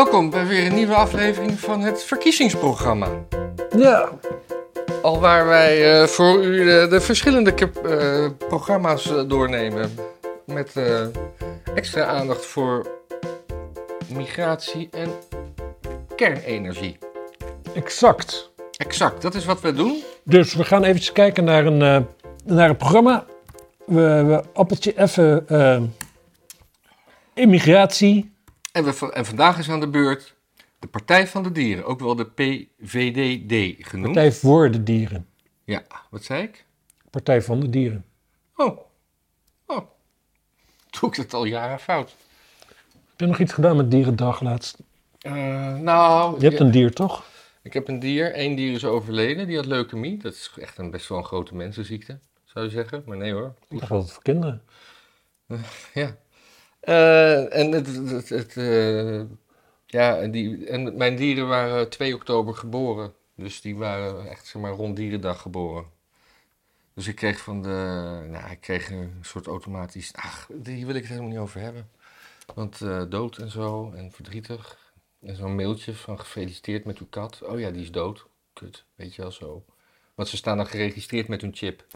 Welkom bij weer een nieuwe aflevering van het verkiezingsprogramma. Ja, Al waar wij eh, voor u de, de verschillende eh, programma's eh, doornemen. Met eh, extra aandacht voor migratie en kernenergie. exact. Exact, dat is wat we doen. Dus we gaan eventjes kijken naar een, eh, naar een programma. We, we appeltje even eh, immigratie. En, we, en vandaag is aan de beurt de Partij van de Dieren, ook wel de PVDD genoemd. Partij voor de dieren. Ja, wat zei ik? Partij van de dieren. Oh. Oh. Doe ik dat al jaren fout? Heb je nog iets gedaan met dierendag laatst? Eh, nou, Je hebt ja, een dier, toch? ik heb een dier. Eén dier is overleden. Die had leukemie. Dat is echt een best wel een grote mensenziekte, zou je zeggen. Maar nee hoor. Ik dacht altijd voor kinderen. Ja. Eh, en het, het, eh, ja, die, en mijn dieren waren 2 oktober geboren. Dus die waren echt zeg maar, rond dierendag geboren. Dus ik kreeg van de. Nou, ik kreeg een soort automatisch. Ach, die wil ik het helemaal niet over hebben. Want eh, dood en zo en verdrietig. En zo'n mailtje van gefeliciteerd met uw kat. Oh ja, die is dood. Kut, weet je wel zo. Want ze staan dan geregistreerd met hun chip.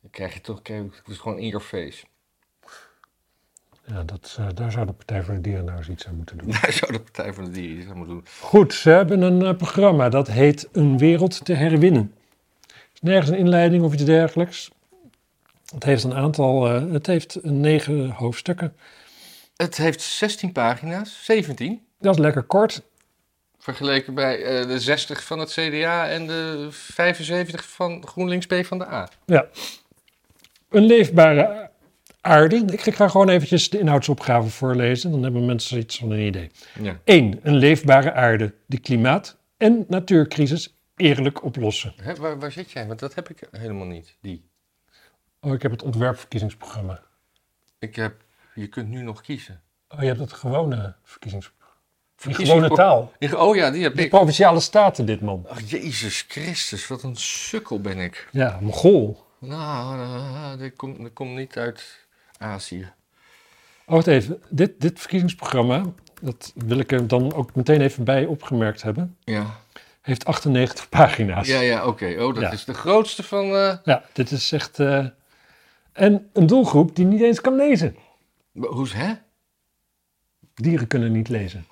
Dan krijg je toch. Het is gewoon in your face. Ja, dat, eh, daar zou de Partij voor de Dieren nou eens iets aan moeten doen. Daar zou de Partij van de Dieren iets aan moeten doen. Goed, ze hebben een eh, programma dat heet Een wereld te herwinnen. Er is nergens een inleiding of iets dergelijks. Het heeft een aantal, eh, het heeft negen hoofdstukken. Het heeft 16 pagina's, 17. Dat is lekker kort. Vergeleken bij de 60 van het CDA en de 75 van GroenLinks P van de A. Ja. Een leefbare aarde. Ik ga gewoon eventjes de inhoudsopgave voorlezen. Dan hebben mensen iets van een idee. Ja. 1. Een leefbare aarde. De klimaat- en natuurcrisis eerlijk oplossen. Hè, waar, waar zit jij? Want dat heb ik helemaal niet, die. Oh, ik heb het ontwerpverkiezingsprogramma. Ik heb, je kunt nu nog kiezen. Oh, je hebt het gewone verkiezingsprogramma. Gewone taal. Oh ja, die heb De ik. provinciale staten, dit man. Ach, Jezus Christus, wat een sukkel ben ik. Ja, Mongool. Nou, nou, dit komt, dit komt niet uit Azië. Oh, wacht even. Dit, dit verkiezingsprogramma, dat wil ik er dan ook meteen even bij opgemerkt hebben, Ja, heeft 98 pagina's. ja, ja oké. Oh, dat Ja. is de grootste van... eh, Ja, dit is echt. eh, En een doelgroep die niet eens kan lezen. Hoe's, hè? Dieren kunnen niet lezen.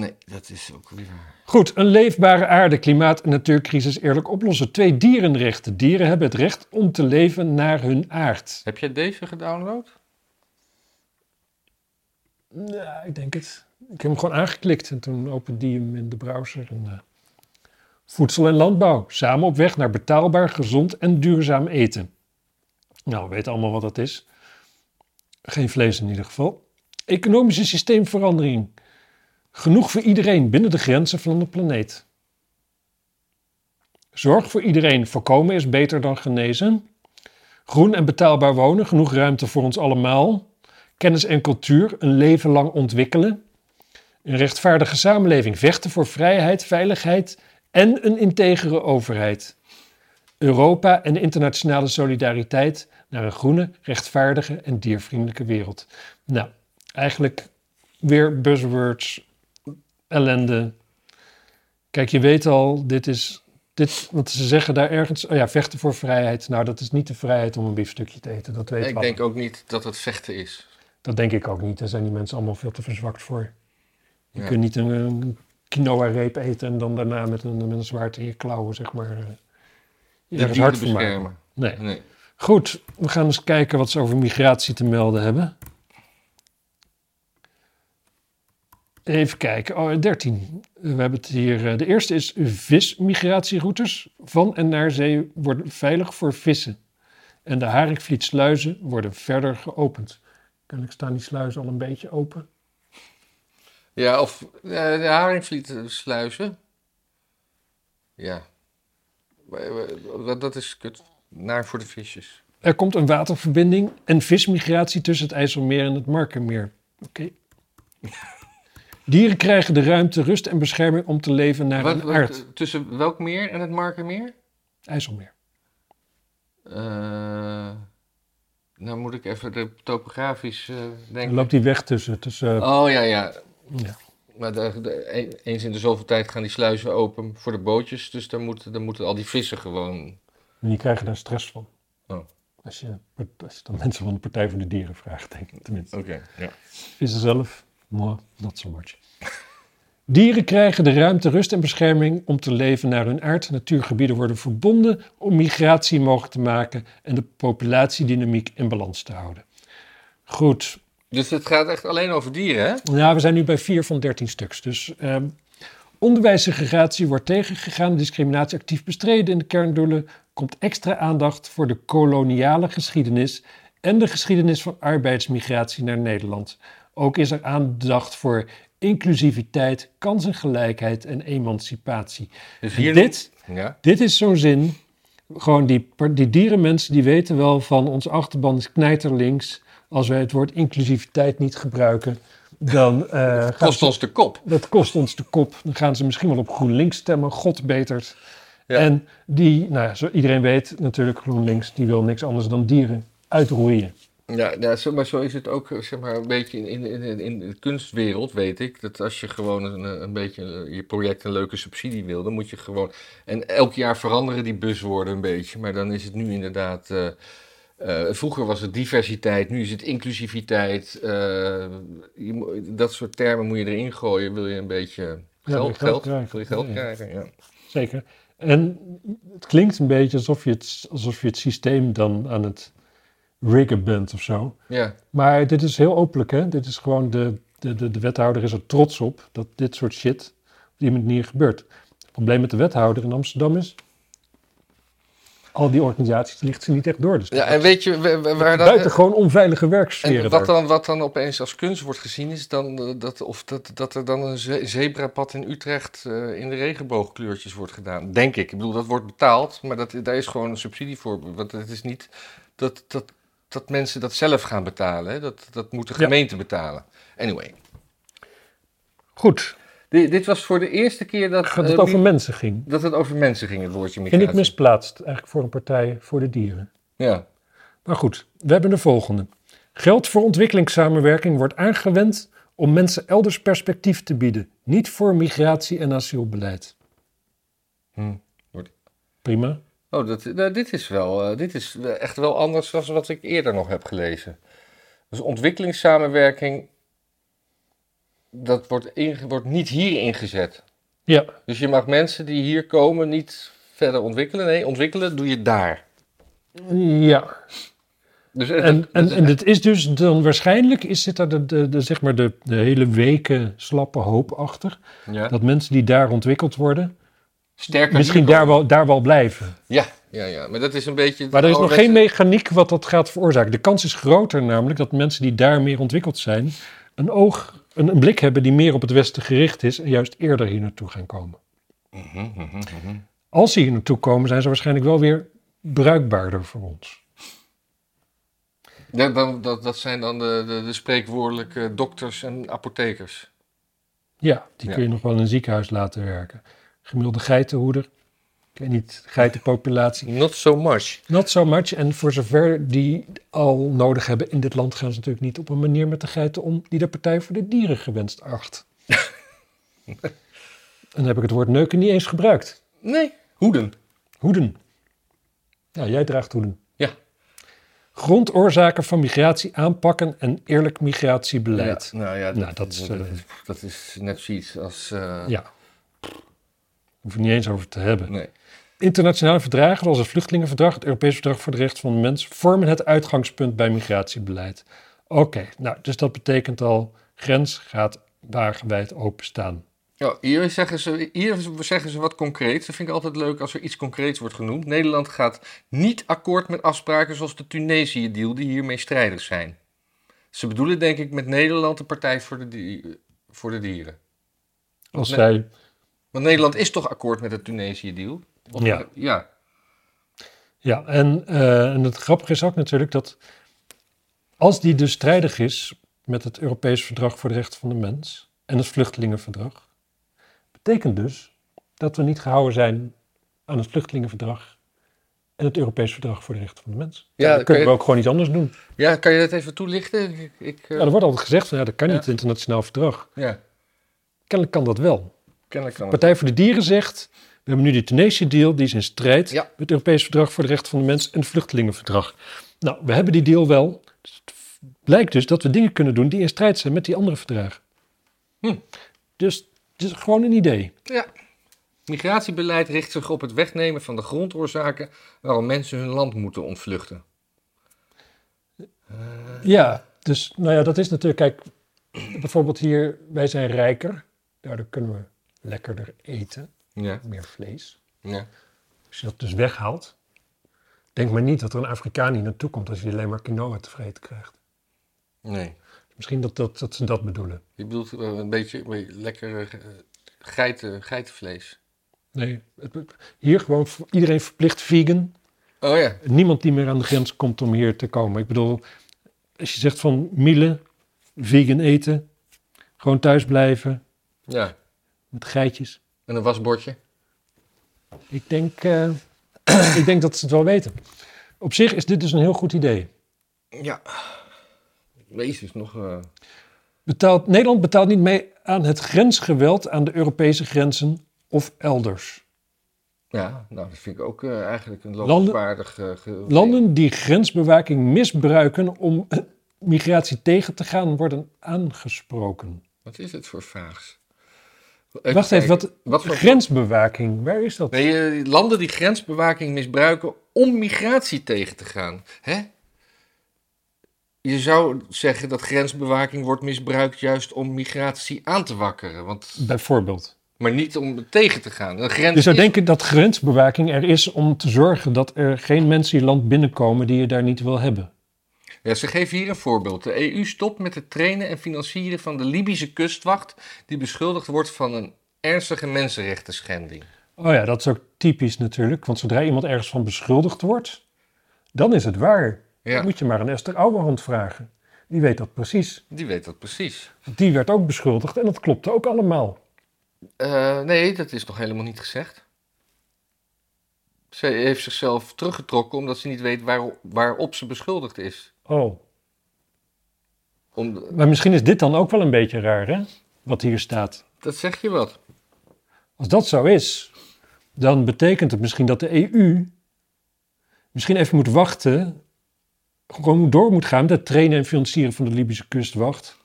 Nee, dat is ook weer waar. Goed, een leefbare aarde, klimaat en natuurcrisis eerlijk oplossen. Twee dierenrechten. Dieren hebben het recht om te leven naar hun aard. Heb jij deze gedownload? Ja, ik denk het. Ik heb hem gewoon aangeklikt en toen opende die hem in de browser. En, eh, Voedsel en landbouw. Samen op weg naar betaalbaar, gezond en duurzaam eten. Nou, we weten allemaal wat dat is. Geen vlees in ieder geval. Economische systeemverandering. Genoeg voor iedereen binnen de grenzen van de planeet. Zorg voor iedereen. Voorkomen is beter dan genezen. Groen en betaalbaar wonen. Genoeg ruimte voor ons allemaal. Kennis en cultuur. Een leven lang ontwikkelen. Een rechtvaardige samenleving. Vechten voor vrijheid, veiligheid en een integere overheid. Europa en internationale solidariteit naar een groene, rechtvaardige en diervriendelijke wereld. Nou, eigenlijk weer buzzwords, ellende. Kijk, je weet al, dit is, dit, wat ze zeggen daar ergens, oh ja, vechten voor vrijheid. Nou, dat is niet de vrijheid om een biefstukje te eten, dat weet ik we denk ook niet dat het vechten is. Dat denk ik ook niet, daar zijn die mensen allemaal veel te verzwakt voor. Je Ja. kunt niet een, een quinoa-reep eten en dan daarna met een, met een zwaard in je klauwen, zeg maar, eh, je dieren hard voor maken. Nee. Nee. Goed, we gaan eens kijken wat ze over migratie te melden hebben. Even kijken. Oh, 13. We hebben het hier. eh, De eerste is vismigratieroutes. Van en naar zee worden veilig voor vissen. En de Haringvlietsluizen worden verder geopend. Kennelijk staan die sluizen al een beetje open. Ja, of eh, de haringvlietsluizen. Ja. Dat, is kut. Naar voor de visjes. Er komt een waterverbinding en vismigratie tussen het IJsselmeer en het Markermeer. Oké. Dieren krijgen de ruimte, rust en bescherming om te leven naar Wat, wat, aard. tussen welk meer en het Markermeer? IJsselmeer. Eh, nou moet ik even de topografisch Dan denken. loopt die weg tussen. tussen Oh ja, ja. Ja. Maar de, de- eens in de zoveel tijd gaan die sluizen open voor de bootjes. Dus dan moeten, dan moeten al die vissen gewoon... En die krijgen daar stress van. Oh. Als, je, als je dan mensen van de Partij voor de Dieren vraagt, denk ik tenminste. Oké, ja. Vissen zelf, moi, not so much. Dieren krijgen de ruimte, rust en bescherming om te leven naar hun aard. Natuurgebieden worden verbonden om migratie mogelijk te maken en de populatiedynamiek in balans te houden. Goed, Dus het gaat echt alleen over dieren, hè? ja, we zijn nu bij 4 van 13 stuks. Dus ehm onderwijssegregatie wordt tegengegaan, discriminatie actief bestreden in de kerndoelen. Komt extra aandacht voor de koloniale geschiedenis en de geschiedenis van arbeidsmigratie naar Nederland. Ook is er aandacht voor inclusiviteit, kansengelijkheid en emancipatie. Dus hier... Dit, Ja. dit is zo'n zin. Gewoon die, die dierenmensen die weten wel van ons achterban is knijterlinks. Als wij het woord inclusiviteit niet gebruiken, dan gaat Kost ze- ons de kop. dat kost ons de kop. Dan gaan ze misschien wel op GroenLinks stemmen. God betert. Ja. En die, nou ja, zo, iedereen weet natuurlijk, GroenLinks, die wil niks anders dan dieren uitroeien. Ja, ja zo, maar zo is het ook eh, zeg maar, een beetje in, in, in, in de kunstwereld, weet ik. Dat als je gewoon een, een beetje eh, je project een leuke subsidie wil, dan moet je gewoon... En elk jaar veranderen die buswoorden een beetje, maar dan is het nu inderdaad... eh, vroeger was het diversiteit, nu is het inclusiviteit. je, dat soort termen moet je erin gooien, wil je een beetje geld, geld wil je geld ja. krijgen. Ja. Zeker. En het klinkt een beetje alsof je het, alsof je het systeem dan aan het riggen bent of zo. ja, Maar dit is heel openlijk, hè? Dit is gewoon de, de, de, de wethouder is er trots op dat dit soort shit op die manier gebeurt. Het probleem met de wethouder in Amsterdam is, al die organisaties ligt ze niet echt door. Dus ja, en weet je wa- wa- waar dat... buiten gewoon onveilige werksferen En wat dan, wat dan opeens als kunst wordt gezien is dan eh, dat, of dat, dat er dan een ze- zebrapad in Utrecht eh, in de regenboogkleurtjes wordt gedaan. Denk ik. Ik bedoel, dat wordt betaald, maar dat, daar is gewoon een subsidie voor. Want het is niet dat, dat, dat mensen dat zelf gaan betalen. Hè. Dat, dat moet de Ja. gemeente betalen. Anyway. Goed, Di- dit was voor de eerste keer dat, dat eh, het over mi- mensen ging. dat het over mensen ging, het woordje migratie. ik misplaatst, eigenlijk voor een partij voor de dieren. Ja. Maar goed, we hebben de volgende. Geld voor ontwikkelingssamenwerking wordt aangewend om mensen elders perspectief te bieden, niet voor migratie- en asielbeleid. Hm. Prima. Oh, dat, nou, dit is wel, eh, dit is echt wel anders dan wat ik eerder nog heb gelezen. Dus ontwikkelingssamenwerking, dat wordt, wordt niet hier ingezet. Ja, Dus je mag mensen die hier komen niet verder ontwikkelen. Nee, ontwikkelen doe je daar. ja. Dus het- En, en, en het is dus dan waarschijnlijk is, zit de, de, de, zeg maar de, de hele weken slappe hoop achter. ja. Dat mensen die daar ontwikkeld worden, sterker misschien daar wel, daar wel blijven. Ja, ja, ja, maar dat is een beetje... Maar er is nog geen mechaniek wat dat gaat veroorzaken. De kans is groter namelijk dat mensen die daar meer ontwikkeld zijn, een oog, een, een blik hebben die meer op het Westen gericht is en juist eerder hier naartoe gaan komen. Mhm, mhm, mhm. Als ze hier naartoe komen, zijn ze waarschijnlijk wel weer bruikbaarder voor ons. Ja, dan, dat, dat zijn dan de, de, de spreekwoordelijke dokters en apothekers. Ja, die Ja. kun je nog wel in een ziekenhuis laten werken. Gemiddelde geitenhoeder. Ik weet niet, geitenpopulatie. Not so much. Not so much. En voor zover die al nodig hebben in dit land, gaan ze natuurlijk niet op een manier met de geiten om die de Partij voor de Dieren gewenst acht. en dan heb ik het woord neuken niet eens gebruikt. Nee, hoeden. Hoeden. Ja, jij draagt hoeden. Ja. Grondoorzaken van migratie aanpakken en eerlijk migratiebeleid. Ja, nou ja, Nou, dat is, dat, eh, is, dat is net zoiets als... eh, Ja. Hoef je niet eens over te hebben. Nee. Internationale verdragen, zoals het Vluchtelingenverdrag, het Europees Verdrag voor de Rechten van de Mens, vormen het uitgangspunt bij migratiebeleid. Oké, nou, dus dat betekent al, grens gaat wagenwijd openstaan. Ja, hier, zeggen ze, hier zeggen ze wat concreets. Dat vind ik altijd leuk als er iets concreets wordt genoemd. Nederland gaat niet akkoord met afspraken zoals de Tunesië-deal, die hiermee strijdig zijn. Ze bedoelen denk ik met Nederland de Partij voor de, di- voor de Dieren. Als zij, Want Nederland is toch akkoord met de Tunesië-deal? Ja. Ja. ja, en, eh, en het grappige is ook natuurlijk dat als die dus strijdig is met het Europees Verdrag voor de Rechten van de Mens en het Vluchtelingenverdrag, betekent dus dat we niet gehouden zijn aan het Vluchtelingenverdrag en het Europees Verdrag voor de Rechten van de Mens. Ja, dan kunnen je- we ook gewoon iets anders doen. ja, kan je dat even toelichten? Ik, ik, eh, Ja, er wordt altijd gezegd van ja, dat kan Ja. niet, internationaal verdrag. ja. Kennelijk kan dat wel. Kennelijk kan De het. Partij voor de Dieren zegt... we hebben nu die Tunesië-deal, die is in strijd... Ja. met het Europees Verdrag voor de Rechten van de Mens... en het Vluchtelingenverdrag. Nou, we hebben die deal wel. Dus het blijkt dus dat we dingen kunnen doen... die in strijd zijn met die andere verdragen. Hm. Dus het is gewoon een idee. Ja. Migratiebeleid richt zich op het wegnemen van de grondoorzaken waarom mensen hun land moeten ontvluchten. Ja, dus nou ja, dat is natuurlijk... Kijk, bijvoorbeeld hier, wij zijn rijker. Daardoor kunnen we lekkerder eten. Ja. Meer vlees. ja. Als je dat dus weghaalt, denk maar niet dat er een Afrikaan hier naartoe komt als je alleen maar quinoa te vreten krijgt. Nee. Misschien dat, dat, dat ze dat bedoelen. Je bedoelt eh, een beetje, lekker eh, geiten, geitenvlees. Nee, het, hier gewoon iedereen verplicht vegan. Oh ja. Niemand die meer aan de grens komt om hier te komen. Ik bedoel, als je zegt van Miele, vegan eten, gewoon thuis blijven Ja. Met geitjes. En een wasbordje. Ik denk, eh, ik denk dat ze het wel weten. Op zich is dit dus een heel goed idee. Ja. Jezus, nog... eh, Betaalt, Nederland betaalt niet mee aan het grensgeweld aan de Europese grenzen of elders. Ja, nou, dat vind ik ook eh, eigenlijk een Landen- Landen die grensbewaking misbruiken om migratie tegen te gaan, worden aangesproken. Wat is het voor Wacht even, wat, Wat voor... grensbewaking, waar is dat? Nee, eh, landen die grensbewaking misbruiken om migratie tegen te gaan. Hè? Je zou zeggen dat grensbewaking wordt misbruikt juist om migratie aan te wakkeren. Want, Bijvoorbeeld. maar niet om het tegen te gaan. Een grens Je zou is- denken dat grensbewaking er is om te zorgen dat er geen mensen je land binnenkomen die je daar niet wil hebben. Ja, ze geven hier een voorbeeld. De EU stopt met het trainen en financieren van de Libische kustwacht... die beschuldigd wordt van een ernstige mensenrechten schending. Oh ja, dat is ook typisch natuurlijk, want zodra iemand ergens van beschuldigd wordt, dan is het waar. Ja, Dan moet je maar aan Esther Ouwehand vragen. Die weet dat precies. die weet dat precies. Die werd ook beschuldigd en dat klopte ook allemaal. Eh, nee, dat is nog helemaal niet gezegd. Ze heeft zichzelf teruggetrokken omdat ze niet weet waar, waarop ze beschuldigd is. Oh, Om maar misschien is dit dan ook wel een beetje raar, hè? Wat hier staat. dat zeg je wat. Als dat zo is, dan betekent het misschien dat de EU misschien even moet wachten, gewoon door moet gaan met het trainen en financieren van de Libische kustwacht,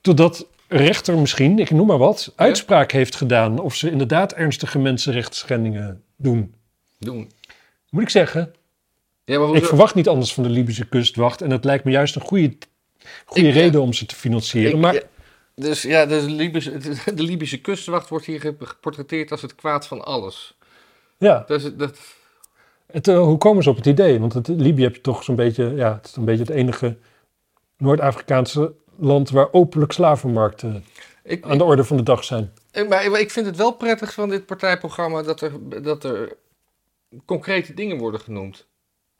totdat rechter misschien, ik noem maar wat, uitspraak heeft gedaan of ze inderdaad ernstige mensenrechtsschendingen doen. Doen. Moet ik zeggen, Ja, maar ik verwacht niet anders van de Libische kustwacht en het lijkt me juist een goede, goede Ik, ja. reden om ze te financieren. ik- maar ja, dus ja, de Libische, de Libische kustwacht wordt hier ge- geportretteerd als het kwaad van alles. ja, Dat is, dat, Het, eh, hoe komen ze op het idee? Want het, Libië heb je toch zo'n beetje, ja, het is een beetje het enige Noord-Afrikaanse land waar openlijk slavenmarkten ik, aan de orde van de dag zijn. ik- maar ik vind het wel prettig van dit partijprogramma dat er, dat er concrete dingen worden genoemd.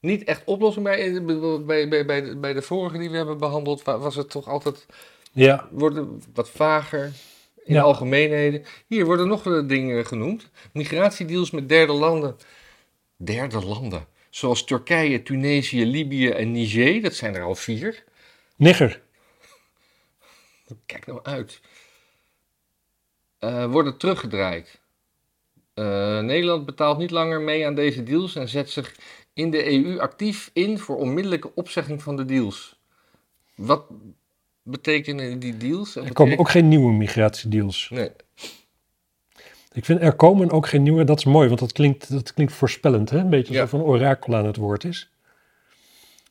Niet echt oplossingen. Bij, bij, bij, bij, de, bij de vorige die we hebben behandeld wa- was het toch altijd Ja, worden wat vager in Ja. algemeenheden. Hier worden nog dingen genoemd. Migratiedeals met derde landen. Derde landen. Zoals Turkije, Tunesië, Libië en Niger. Dat zijn er al vier. nigger. Kijk nou uit. Eh, worden teruggedraaid. Eh, Nederland betaalt niet langer mee aan deze deals en zet zich in de EU actief in voor onmiddellijke opzegging van de deals. Wat betekenen die deals? Er komen ook geen nieuwe migratiedeals. Nee. Ik vind er komen ook geen nieuwe, dat is mooi, want dat klinkt, dat klinkt voorspellend, hè? Een beetje Ja. alsof een orakel aan het woord is.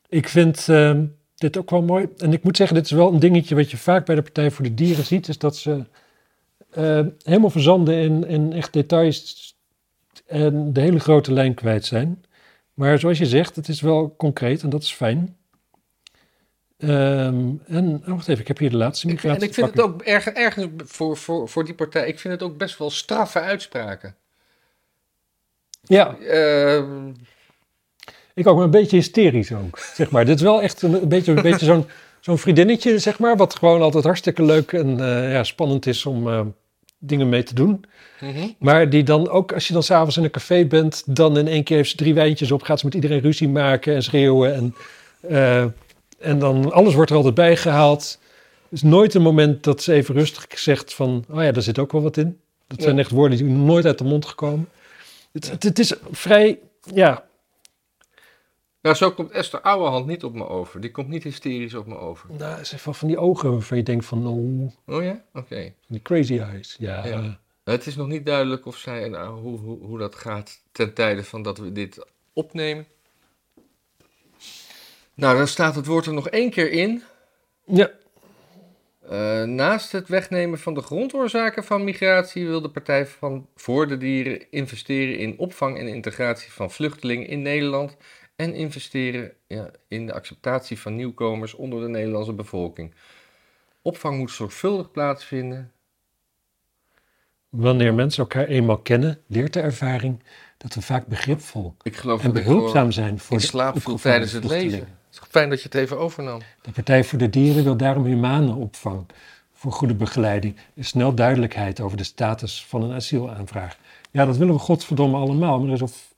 Ik vind ehm, dit ook wel mooi. En ik moet zeggen, dit is wel een dingetje wat je vaak bij de Partij voor de Dieren ziet, is dat ze eh, helemaal verzanden in, in echt details en de hele grote lijn kwijt zijn. Maar zoals je zegt, het is wel concreet en dat is fijn. Ehm, en oh, wacht even, ik heb hier de laatste Ik- migratie. en ik vind het ook erg, ergens voor, voor, voor die partij, ik vind het ook best wel straffe uitspraken. Ja, Ehm, Ik ook, maar een beetje hysterisch ook, zeg maar. Dit is wel echt een, een beetje, een beetje zo'n, zo'n vriendinnetje, zeg maar, wat gewoon altijd hartstikke leuk en eh, ja, spannend is om eh, dingen mee te doen. mhm. Maar die dan ook, als je dan s'avonds in een café bent, dan in één keer heeft ze drie wijntjes op, gaat ze met iedereen ruzie maken en schreeuwen. En, eh, en dan alles wordt er altijd bijgehaald. is nooit een moment dat ze even rustig zegt van... oh ja, daar zit ook wel wat in. Dat zijn Ja. echt woorden die nooit uit de mond gekomen. Het, het, het is vrij, ja, Nou, zo komt Esther Ouwehand niet op me over. Die komt niet hysterisch op me over. nou, ze heeft van die ogen waarvan je denkt van... oh, Oh ja? Oké. die crazy eyes. Ja, Ja. Het is nog niet duidelijk of zij, nou, hoe, hoe, hoe dat gaat ten tijde van dat we dit opnemen. Nou, dan staat het woord er nog één keer in. ja. Eh, naast het wegnemen van de grondoorzaken van migratie wil de Partij van voor de Dieren investeren in opvang en integratie van vluchtelingen in Nederland en investeren ja, in de acceptatie van nieuwkomers onder de Nederlandse bevolking. Opvang moet zorgvuldig plaatsvinden. Wanneer mensen elkaar eenmaal kennen, leert de ervaring dat we vaak begripvol Ik geloof en behulpzaam zijn voor de slaap tijdens het lezen. Het is fijn dat je het even overnam. De Partij voor de Dieren wil daarom humane opvang voor goede begeleiding en snel duidelijkheid over de status van een asielaanvraag. Ja, dat willen we godverdomme allemaal, maar er is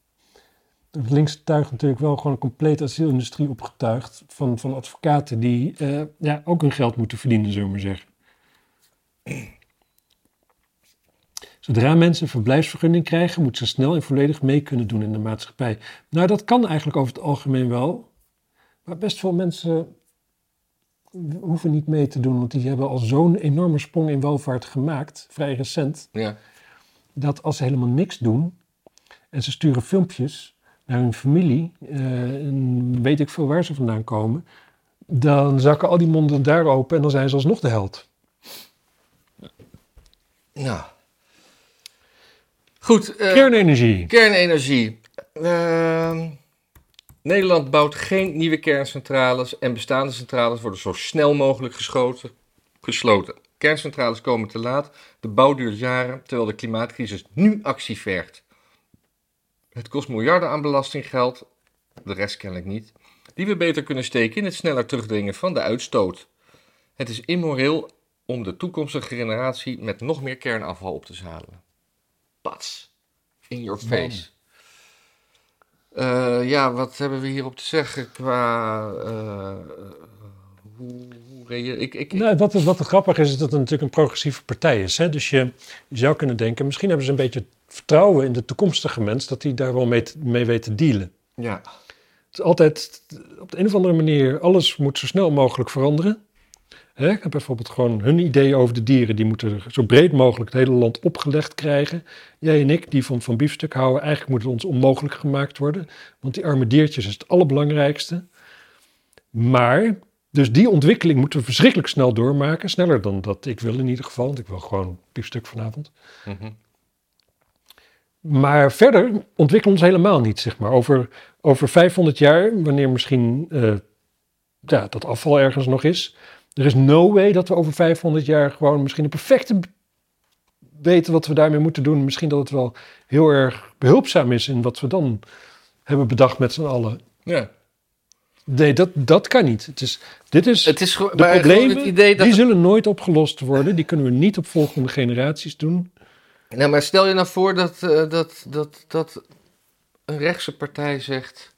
linkse tuig natuurlijk wel gewoon een complete asielindustrie opgetuigd van, van advocaten die eh, ja, ook hun geld moeten verdienen, zullen we maar zeggen. Zodra mensen een verblijfsvergunning krijgen, moeten ze snel en volledig mee kunnen doen in de maatschappij. Nou, dat kan eigenlijk over het algemeen wel. Maar best veel mensen hoeven niet mee te doen, want die hebben al zo'n enorme sprong in welvaart gemaakt, vrij recent, Ja. dat als ze helemaal niks doen en ze sturen filmpjes naar hun familie, en weet ik veel waar ze vandaan komen, dan zakken al die monden daar open en dan zijn ze alsnog de held. Nou. Goed. eh, Kernenergie. Kernenergie. Ehm, Nederland bouwt geen nieuwe kerncentrales en bestaande centrales worden zo snel mogelijk geschoten, gesloten. Kerncentrales komen te laat, de bouw duurt jaren, terwijl de klimaatcrisis nu actie vergt. Het kost miljarden aan belastinggeld, de rest kennelijk niet, die we beter kunnen steken in het sneller terugdringen van de uitstoot. Het is immoreel om de toekomstige generatie met nog meer kernafval op te zadelen. Pats. In your face. Eh, ja, wat hebben we hierop te zeggen qua. eh, ik? ik, Nou, wat, wat grappig is, is dat het natuurlijk een progressieve partij is. Hè? Dus je, je zou kunnen denken, misschien hebben ze een beetje vertrouwen in de toekomstige mens, dat die daar wel mee, mee weet te dealen. ja, Het is altijd op de een of andere manier, alles moet zo snel mogelijk veranderen. Hè? Ik heb bijvoorbeeld gewoon hun ideeën over de dieren, die moeten zo breed mogelijk het hele land opgelegd krijgen. Jij en ik, die van, van biefstuk houden, eigenlijk moet het ons onmogelijk gemaakt worden. Want die arme diertjes is het allerbelangrijkste. Maar, dus die ontwikkeling moeten we verschrikkelijk snel doormaken. Sneller dan dat ik wil in ieder geval, want ik wil gewoon biefstuk vanavond. mhm. Maar verder ontwikkelen we ons helemaal niet, zeg maar. Over, over 500 jaar, wanneer misschien eh, ja, dat afval ergens nog is. Er is no way dat we over 500 jaar gewoon misschien een perfecte weten wat we daarmee moeten doen. Misschien dat het wel heel erg behulpzaam is in wat we dan hebben bedacht met z'n allen. ja. Nee, dat, dat kan niet. Het is, dit is, Het is de problemen, het idee dat. die zullen nooit opgelost worden. Die kunnen we niet op volgende generaties doen. Nou, maar stel je nou voor dat, eh, dat, dat, dat een rechtse partij zegt.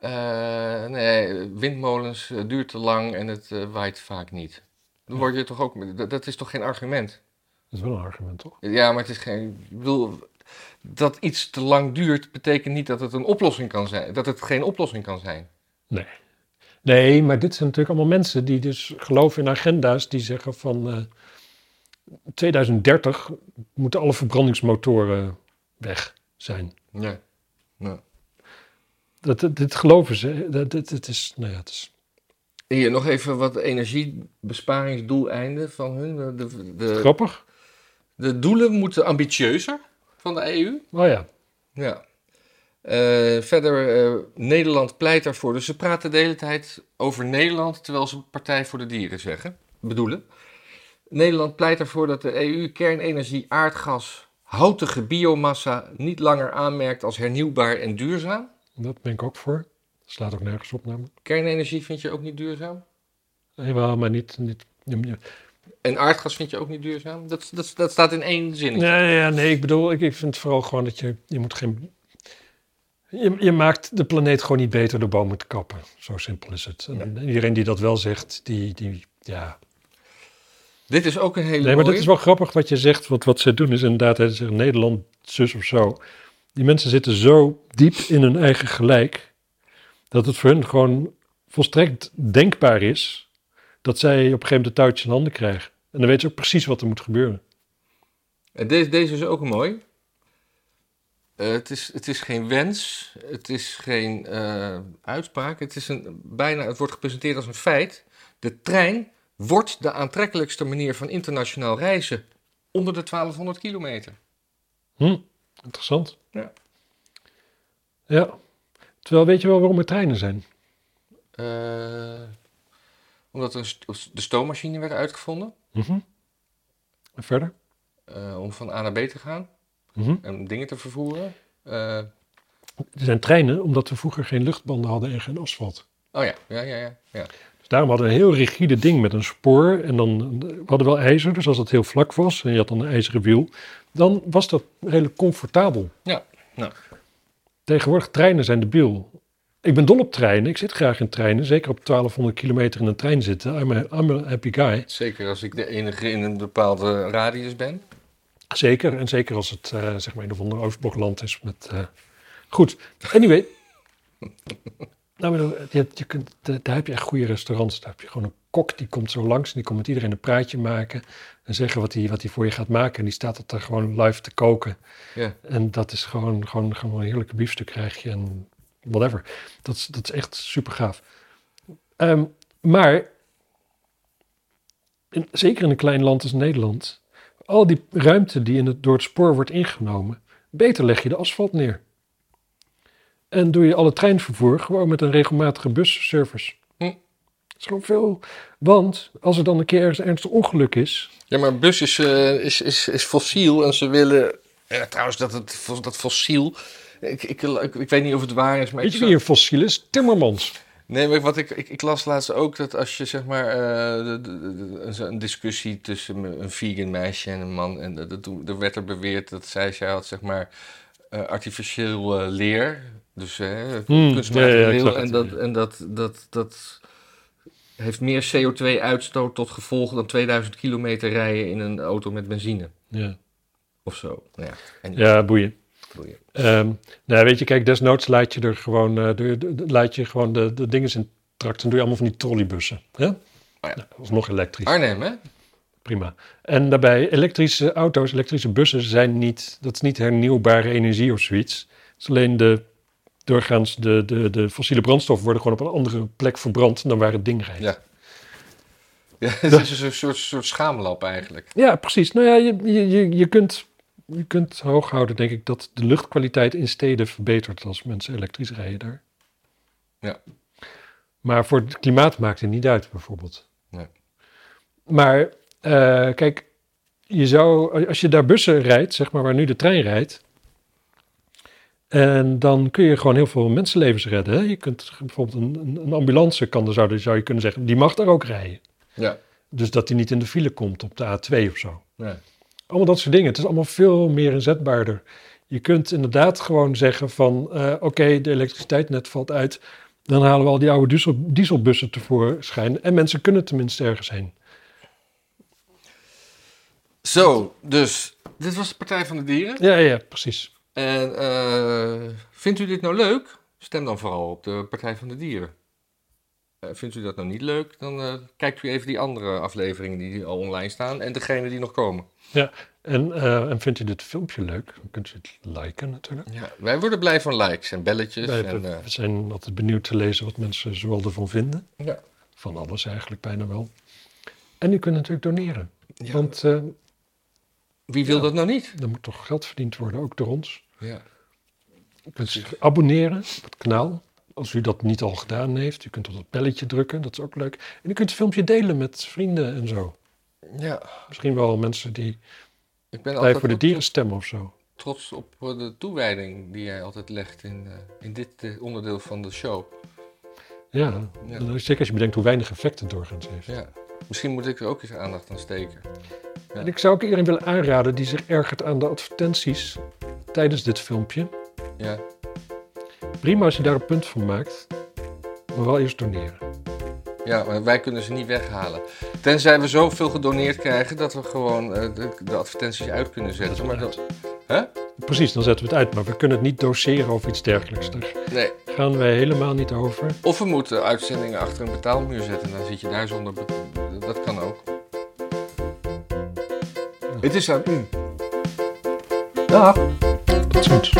eh, nee, windmolens eh, duurt te lang en het waait vaak niet. Dan word je toch ook. Dat, dat is toch geen argument? Dat is wel een argument, toch? Ja, maar het is geen. Ik bedoel, dat iets te lang duurt, betekent niet dat het een oplossing kan zijn. Dat het geen oplossing kan zijn. Nee. Nee, maar dit zijn natuurlijk allemaal mensen die dus geloven in agenda's die zeggen van eh 2030 moeten alle verbrandingsmotoren weg zijn. Ja. Dat, dat, dit geloven ze. Dat, dit, dit is, nou ja, het is Hier nog even wat energiebesparingsdoeleinden van hun. De, de, de, grappig. de doelen moeten ambitieuzer van de EU. Oh ja, Ja. Eh, verder, eh, Nederland pleit daarvoor. Dus ze praten de hele tijd over Nederland, terwijl ze Partij voor de Dieren zeggen, bedoelen. Nederland pleit ervoor dat de EU kernenergie, aardgas, houtige biomassa niet langer aanmerkt als hernieuwbaar en duurzaam. dat ben ik ook voor. Dat slaat ook nergens op namelijk. Kernenergie vind je ook niet duurzaam? Helemaal, maar niet... niet En aardgas vind je ook niet duurzaam? Dat, dat, dat staat in één zin. nee, ja, nee, ik bedoel, ik, ik vind vooral gewoon dat je... Je moet geen... Je, je maakt de planeet gewoon niet beter door bomen te kappen. Zo simpel is het. En iedereen die dat wel zegt, die, die ja, Dit is ook een hele Nee, maar dat is wel grappig wat je zegt. Want wat ze doen is inderdaad, ze zeggen Nederland, zus of zo. Die mensen zitten zo diep in hun eigen gelijk. dat het voor hun gewoon volstrekt denkbaar is. dat zij op een gegeven moment de touwtjes in handen krijgen. En dan weten ze ook precies wat er moet gebeuren. En deze, deze is ook mooi. Eh, het, is, het is geen wens, het is geen eh, uitspraak. Het, is een, bijna, het wordt gepresenteerd als een feit. De trein wordt de aantrekkelijkste manier van internationaal reizen onder de 1200 kilometer. Hm, interessant. Ja. Ja. Terwijl weet je wel waarom er treinen zijn? Eh, omdat er de stoommachine werd uitgevonden Mhm. En verder? om van A naar B te gaan Mhm. en dingen te vervoeren. Eh, Er zijn treinen omdat we vroeger geen luchtbanden hadden en geen asfalt. oh ja, ja, ja, ja. ja. Dus daarom hadden we een heel rigide ding met een spoor. En dan we hadden wel ijzer, dus als het heel vlak was en je had dan een ijzeren wiel, dan was dat redelijk comfortabel. Ja, nou. Tegenwoordig treinen zijn debiel. Ik ben dol op treinen. Ik zit graag in treinen. Zeker op 1200 kilometer in een trein zitten. I'm a, I'm a happy guy. Zeker als ik de enige in een bepaalde radius ben. Zeker. En zeker als het eh, zeg maar in een of ander Oostblokland is. Met, eh, Goed. Anyway. nou, maar je, je kunt, daar heb je echt goede restaurants. Daar heb je gewoon een kok die komt zo langs. En die komt met iedereen een praatje maken. En zeggen wat hij wat hij voor je gaat maken. En die staat het er gewoon live te koken. En dat is gewoon, gewoon, gewoon een heerlijke biefstuk krijg je. En whatever. Dat is, dat is echt super gaaf. Ehm, maar, in- zeker in een klein land als Nederland, al die ruimte die in het, door het spoor wordt ingenomen, beter leg je de asfalt neer. En doe je alle treinvervoer gewoon met een regelmatige busservice. Hm. Dat is gewoon veel. Want als er dan een keer ergens een ernstig ongeluk is, Ja, maar bus is, eh, is, is, is fossiel en ze willen... Ja, trouwens, dat, het, dat fossiel... Ik, ik, ik, ik weet niet of het waar is, maar... weet je wie een fossiel is? Timmermans. Nee, maar wat ik, ik, ik las laatst ook dat als je zeg maar eh, een discussie tussen een vegan meisje en een man en dat, er werd er beweerd dat zij, zij had zeg maar eh, artificieel eh, leer, dus eh Hmm, ja, en dat en dat dat dat heeft meer CO2-uitstoot tot gevolg dan 2000 kilometer rijden in een auto met benzine Ja, of zo. Nou ja, en ja boeien. Ehm, nou, weet je, kijk, desnoods laat je er gewoon, eh, de, de- de- laat je gewoon de, de dingen in trakt. Dan doe je allemaal van die trolleybussen. Hè? ja. Nou, nog elektrisch. Arnhem, hè? Prima. En daarbij, elektrische auto's, elektrische bussen zijn niet, dat is niet hernieuwbare energie of zoiets. Het is alleen de, doorgaans de, de, de fossiele brandstoffen worden gewoon op een andere plek verbrand dan waar het ding rijdt. Ja. Ja, het is een soort, soort schaamlap eigenlijk. Ja, precies. Nou ja, je, je, je, je, kunt, je kunt hoog houden, denk ik, dat de luchtkwaliteit in steden verbetert als mensen elektrisch rijden daar. Ja. Maar voor het klimaat maakt het niet uit, bijvoorbeeld. Nee. Maar eh, kijk, je zou, als je daar bussen rijdt, zeg maar waar nu de trein rijdt, en dan kun je gewoon heel veel mensenlevens redden. Hè? Je kunt bijvoorbeeld een, een, ambulance, kan, zou, zou je kunnen zeggen, die mag daar ook rijden. Ja. Dus dat die niet in de file komt op de A2 of zo. ja. Allemaal dat soort dingen. Het is allemaal veel meer inzetbaarder. Je kunt inderdaad gewoon zeggen van... eh, oké, de elektriciteitsnet valt uit. Dan halen we al die oude diesel, dieselbussen tevoorschijn. En mensen kunnen tenminste ergens heen. Zo, dus dit was de Partij van de Dieren. Ja, ja, precies. En eh, vindt u dit nou leuk? Stem dan vooral op de Partij van de Dieren. Eh, vindt u dat nou niet leuk? Dan eh, kijkt u even die andere afleveringen die al online staan en degene die nog komen. En, eh, en vindt u dit filmpje leuk? Dan kunt u het liken natuurlijk. Ja, wij worden blij van likes en belletjes. Wij en, we zijn altijd benieuwd te lezen wat mensen zoal ervan vinden. ja. Van alles eigenlijk bijna wel. En u kunt natuurlijk doneren. Ja, Want wie wil ja. dat nou niet? er moet toch geld verdiend worden, ook door ons. Ja. U kunt zich abonneren op het kanaal. Als u dat niet al gedaan heeft. U kunt op dat belletje drukken, dat is ook leuk. En u kunt het filmpje delen met vrienden en zo. ja, Misschien wel mensen die ik ben altijd voor de dieren stemmen of zo. trots op eh, de toewijding die jij altijd legt in, eh, in dit eh, onderdeel van de show. Ja, Ja. zeker als je bedenkt hoe weinig effect het doorgaans heeft. Ja. Misschien moet ik er ook eens aandacht aan steken. Ja. En ik zou ook iedereen willen aanraden die zich ergert aan de advertenties tijdens dit filmpje. Ja. Prima als je daar een punt van maakt, maar wel eerst doneren. Ja, maar wij kunnen ze niet weghalen. Tenzij we zoveel gedoneerd krijgen dat we gewoon eh, de, de advertenties uit kunnen zetten. Maar dat, hè? Precies, dan zetten we het uit. Maar we kunnen het niet doseren of iets dergelijks. Daar Nee. gaan wij helemaal niet over. Of we moeten uitzendingen achter een betaalmuur zetten. Dan zit je daar zonder... Dat kan ook. Het is aan u. Dag. Tot ziens.